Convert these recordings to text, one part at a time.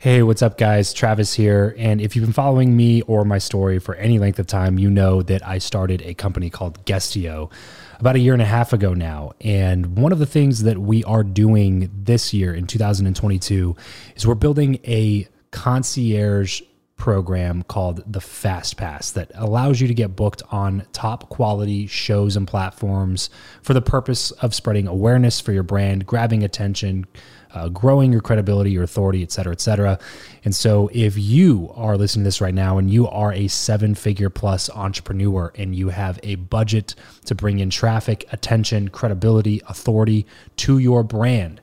Hey, what's up, guys? Travis here. And if you've been following me or my story for any length of time, you know that I started a company called Guestio about a year and a half ago now. And one of the things that we are doing this year in 2022 is we're building a concierge program called the Fast Pass that allows you to get booked on top quality shows and platforms for the purpose of spreading awareness for your brand, grabbing attention, uh, growing your credibility, your authority, et cetera, et cetera. And so, if you are listening to this right now and you are a seven figure plus entrepreneur and you have a budget to bring in traffic, attention, credibility, authority to your brand,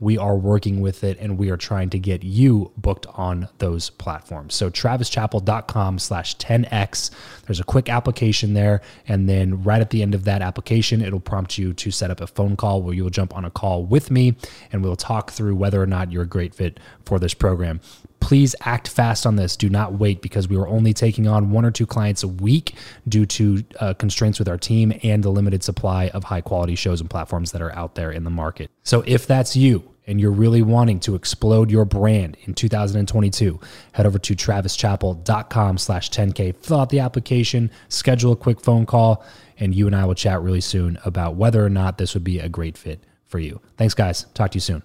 we are working with it and we are trying to get you booked on those platforms. So travischappell.com slash 10x. There's a quick application there. And then right at the end of that application, it'll prompt you to set up a phone call where you'll jump on a call with me and we'll talk through whether or not you're a great fit for this program please act fast on this. Do not wait because we are only taking on one or two clients a week due to uh, constraints with our team and the limited supply of high quality shows and platforms that are out there in the market. So if that's you, and you're really wanting to explode your brand in 2022, head over to travischappell.com slash 10K, fill out the application, schedule a quick phone call, and you and I will chat really soon about whether or not this would be a great fit for you. Thanks, guys. Talk to you soon.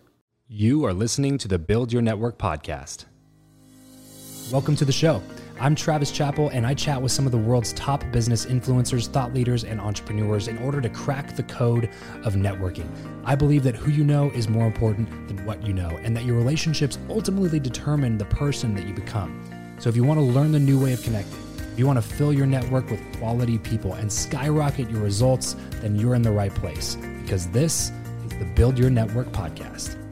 You are listening to the Build Your Network podcast. Welcome to the show. I'm Travis Chappell, and I chat with some of the world's top business influencers, thought leaders, and entrepreneurs in order to crack the code of networking. I believe that who you know is more important than what you know, and that your relationships ultimately determine the person that you become. So if you want to learn the new way of connecting, if you want to fill your network with quality people and skyrocket your results, then you're in the right place because this is the Build Your Network podcast.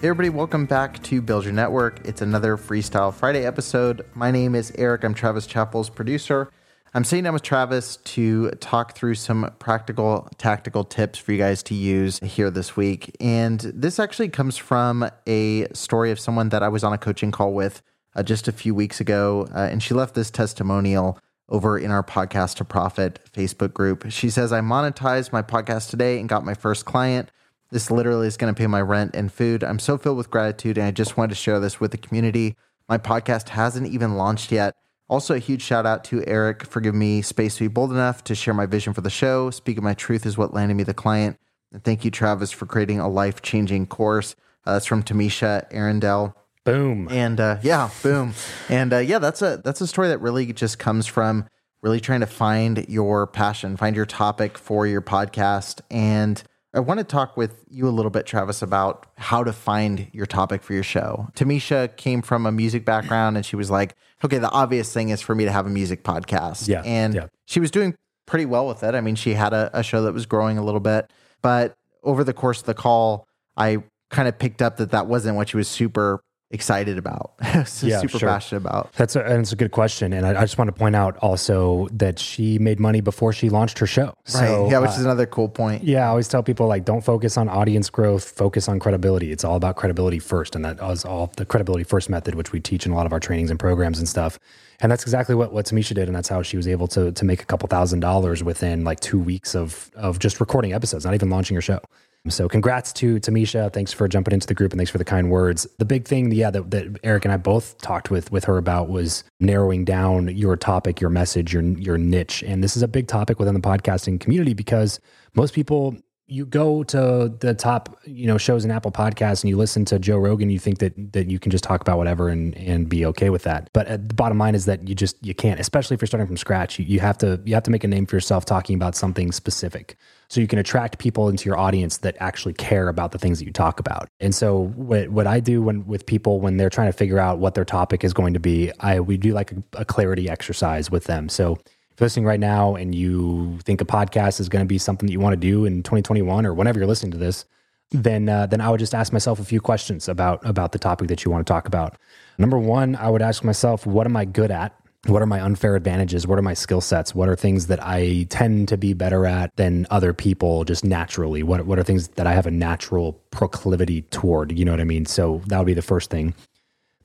Hey everybody, welcome back to Build Your Network. It's another Freestyle Friday episode. My name is Eric. I'm Travis Chappell's producer. I'm sitting down with Travis to talk through some practical, tactical tips for you guys to use here this week. And this actually comes from a story of someone that I was on a coaching call with uh, just a few weeks ago. Uh, and she left this testimonial over in our Podcast to Profit Facebook group. She says, I monetized my podcast today and got my first client. This literally is going to pay my rent and food. I'm so filled with gratitude, and I just wanted to share this with the community. My podcast hasn't even launched yet. Also, a huge shout out to Eric for giving me space to be bold enough to share my vision for the show. Speaking my truth is what landed me the client. And thank you, Travis, for creating a life changing course. Uh, that's from Tamisha Arundel. Boom. And uh, yeah, boom. And uh, yeah, that's a that's a story that really just comes from really trying to find your passion, find your topic for your podcast, and I want to talk with you a little bit, Travis, about how to find your topic for your show. Tamisha came from a music background and she was like, okay, the obvious thing is for me to have a music podcast. Yeah. And yeah. she was doing pretty well with it. I mean, she had a, a show that was growing a little bit, but over the course of the call, I kind of picked up that that wasn't what she was super excited about, yeah, super sure. passionate about. That's a, and it's a good question, and I, I, just want to point out also that she made money before she launched her show. So, right. Yeah, which uh, is another cool point. Yeah, I always tell people like, don't focus on audience growth, focus on credibility. It's all about credibility first, and that was all the credibility first method, which we teach in a lot of our trainings and programs and stuff. And that's exactly what what Tamisha did, and that's how she was able to to make a couple thousand dollars within like two weeks of of just recording episodes, not even launching her show. So congrats to Tamisha. Thanks for jumping into the group and thanks for the kind words. The big thing, yeah, that, that Eric and I both talked with with her about was narrowing down your topic, your message, your your niche. And this is a big topic within the podcasting community because most people you go to the top, you know, shows in Apple Podcasts and you listen to Joe Rogan, you think that that you can just talk about whatever and and be okay with that. But the bottom line is that you just you can't, especially if you're starting from scratch. You, you have to you have to make a name for yourself talking about something specific so you can attract people into your audience that actually care about the things that you talk about. And so what what I do when with people when they're trying to figure out what their topic is going to be, I we do like a, a clarity exercise with them. So listening right now and you think a podcast is going to be something that you want to do in 2021 or whenever you're listening to this, then uh, then I would just ask myself a few questions about about the topic that you want to talk about. Number one, I would ask myself, what am I good at? What are my unfair advantages? What are my skill sets? What are things that I tend to be better at than other people just naturally? What what are things that I have a natural proclivity toward? You know what I mean? So that would be the first thing.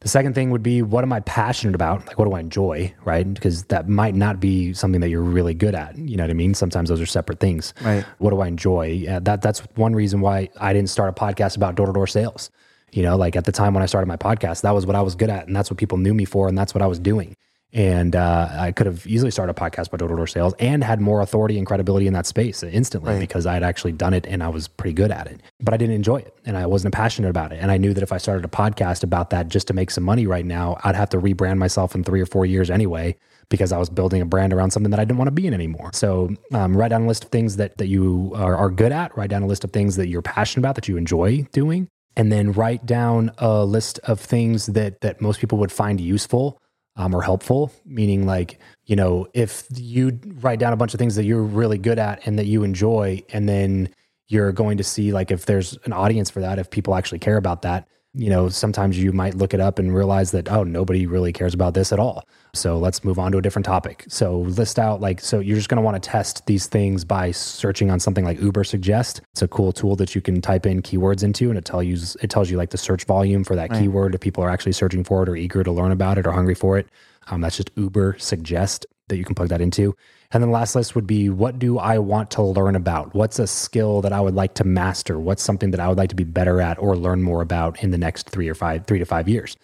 The second thing would be what am I passionate about? Like what do I enjoy, right? Because that might not be something that you're really good at. You know what I mean? Sometimes those are separate things. Right. What do I enjoy? Uh, that that's one reason why I didn't start a podcast about door to door sales. You know, like at the time when I started my podcast, that was what I was good at, and that's what people knew me for, and that's what I was doing. And uh, I could have easily started a podcast about door to door sales and had more authority and credibility in that space instantly Right. because I had actually done it and I was pretty good at it. But I didn't enjoy it and I wasn't passionate about it. And I knew that if I started a podcast about that just to make some money right now, I'd have to rebrand myself in three or four years anyway because I was building a brand around something that I didn't want to be in anymore. So um, write down a list of things that, that you are, are good at, write down a list of things that you're passionate about, that you enjoy doing, and then write down a list of things that, that most people would find useful um, or helpful, meaning like, you know, if you write down a bunch of things that you're really good at and that you enjoy, and then you're going to see like if there's an audience for that, if people actually care about that, you know, sometimes you might look it up and realize that, oh, nobody really cares about this at all. So let's move on to a different topic. So list out like, so you're just going to want to test these things by searching on something like Ubersuggest. It's a cool tool that you can type in keywords into and it tells you, it tells you like the search volume for that Right. keyword if people are actually searching for it or eager to learn about it or hungry for it. Um, that's just Ubersuggest that you can plug that into. And then the last list would be what do I want to learn about? What's a skill that I would like to master? What's something that I would like to be better at or learn more about in the next three or five, three to five years?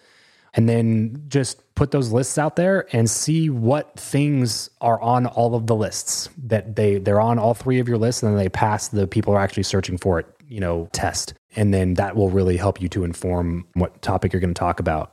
And then just put those lists out there and see what things are on all of the lists that they they're on all three of your lists and then they pass the people are actually searching for it, you know, test. And then that will really help you to inform what topic you're going to talk about.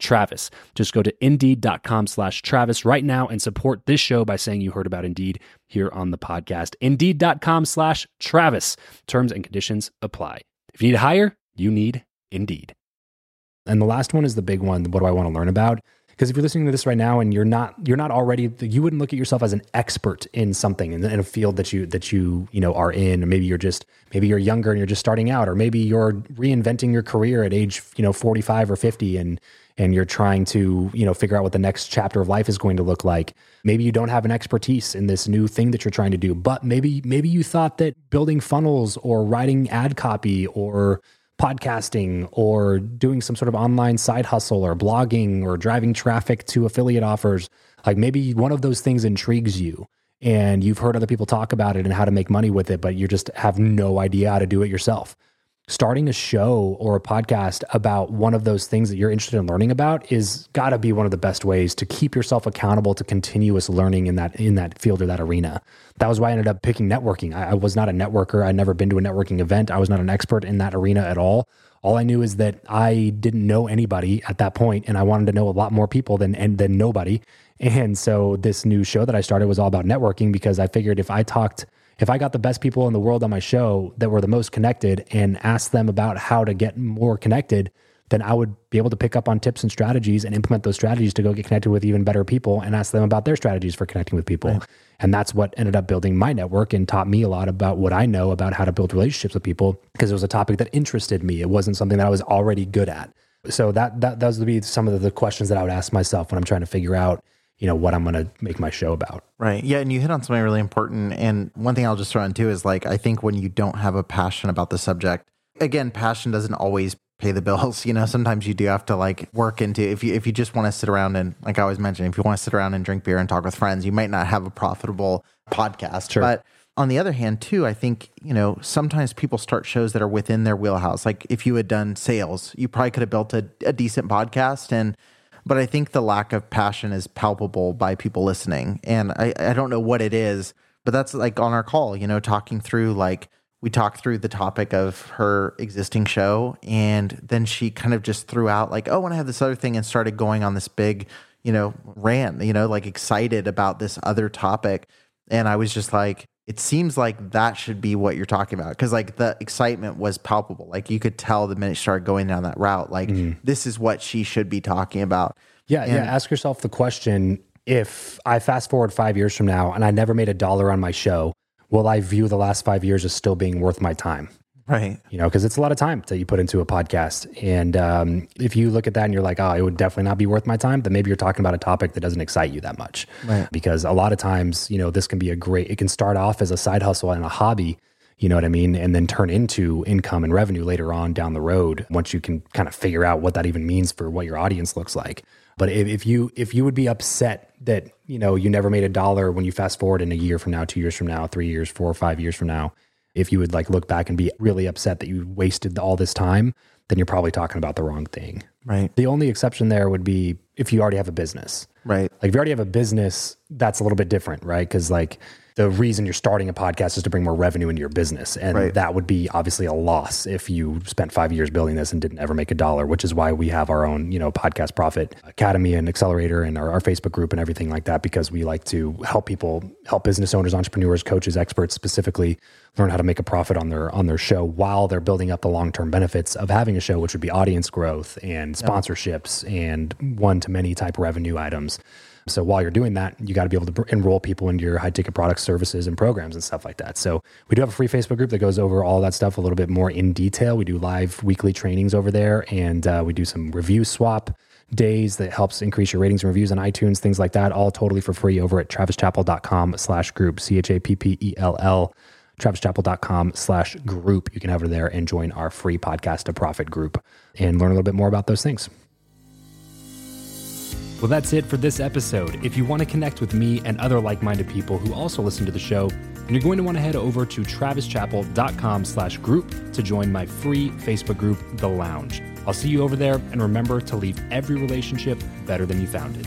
Travis. Just go to indeed.com slash Travis right now and support this show by saying you heard about Indeed here on the podcast. Indeed.com slash Travis. Terms and conditions apply. If you need to hire, you need Indeed. And the last one is the big one. What do I want to learn about? Because if you're listening to this right now and you're not you're not already you wouldn't look at yourself as an expert in something in, in a field that you that you you know are in, or maybe you're just maybe you're younger and you're just starting out, or maybe you're reinventing your career at age you know 45 or 50 and and you're trying to you know figure out what the next chapter of life is going to look like. Maybe you don't have an expertise in this new thing that you're trying to do but maybe maybe you thought that building funnels or writing ad copy or podcasting or doing some sort of online side hustle or blogging or driving traffic to affiliate offers like maybe one of those things intrigues you and you've heard other people talk about it and how to make money with it but you just have no idea how to do it yourself starting a show or a podcast about one of those things that you're interested in learning about is got to be one of the best ways to keep yourself accountable to continuous learning in that in that field or that arena. That was why I ended up picking networking. I, I was not a networker. I'd never been to a networking event. I was not an expert in that arena at all. All I knew is that I didn't know anybody at that point, and I wanted to know a lot more people than and than nobody. And so this new show that I started was all about networking because I figured if I talked if I got the best people in the world on my show that were the most connected and asked them about how to get more connected, then I would be able to pick up on tips and strategies and implement those strategies to go get connected with even better people and ask them about their strategies for connecting with people. Right. And that's what ended up building my network and taught me a lot about what I know about how to build relationships with people because it was a topic that interested me. It wasn't something that I was already good at. So that that those would be some of the questions that I would ask myself when I'm trying to figure out you know what I'm going to make my show about. Right. Yeah, and you hit on something really important. And one thing I'll just throw in too is like I think when you don't have a passion about the subject, again, passion doesn't always pay the bills. You know, sometimes you do have to like work into if you if you just want to sit around and like I always mention, if you want to sit around and drink beer and talk with friends, you might not have a profitable podcast. Sure. But on the other hand, too, I think, you know, sometimes people start shows that are within their wheelhouse. Like if you had done sales, you probably could have built a, a decent podcast and but I think the lack of passion is palpable by people listening. And I, I don't know what it is, but that's like on our call, you know, talking through like we talked through the topic of her existing show and then she kind of just threw out like, oh, and I have this other thing and started going on this big, you know, rant, you know, like excited about this other topic. And I was just like, it seems like that should be what you're talking about because like the excitement was palpable. Like you could tell the minute she started going down that route like mm-hmm. this is what she should be talking about. Yeah and, yeah ask yourself the question if i fast forward five years from now and i never made a dollar on my show will i view the last five years as still being worth my time Right. You know, because it's a lot of time that you put into a podcast. And um, if you look at that and you're like, oh, it would definitely not be worth my time, then maybe you're talking about a topic that doesn't excite you that much. Right. Because a lot of times, you know, this can be a great, it can start off as a side hustle and a hobby. You know what I mean? And then turn into income and revenue later on down the road once you can kind of figure out what that even means for what your audience looks like. But if, if you if you would be upset that you know you never made a dollar when you fast forward in a year from now, two years from now, three years, four or five years from now, if you would like look back and be really upset that you wasted all this time, then you're probably talking about the wrong thing. Right. The only exception there would be if you already have a business. Right. Like if you already have a business, that's a little bit different, right? Because like the reason you're starting a podcast is to bring more revenue into your business. And right. that would be obviously a loss if you spent five years building this and didn't ever make a dollar, which is why we have our own, you know, podcast profit academy and accelerator and our, our Facebook group and everything like that, because we like to help people, help business owners, entrepreneurs, coaches, experts specifically learn how to make a profit on their on their show while they're building up the long-term benefits of having a show, which would be audience growth and sponsorships yeah. and one to many type revenue items. So while you're doing that, you got to be able to enroll people into your high ticket products, services, and programs and stuff like that. So we do have a free Facebook group that goes over all that stuff a little bit more in detail. We do live weekly trainings over there, and uh, we do some review swap days that helps increase your ratings and reviews on iTunes, things like that, all totally for free over at travischappell.com slash group, C-H-A-P-P-E-L-L, travischappell.com slash group. You can head over there and join our free podcast to profit group and learn a little bit more about those things. Well, that's it for this episode. If you want to connect with me and other like-minded people who also listen to the show, then you're going to want to head over to travischappell.com slash group to join my free Facebook group, The Lounge. I'll see you over there, and remember to leave every relationship better than you found it.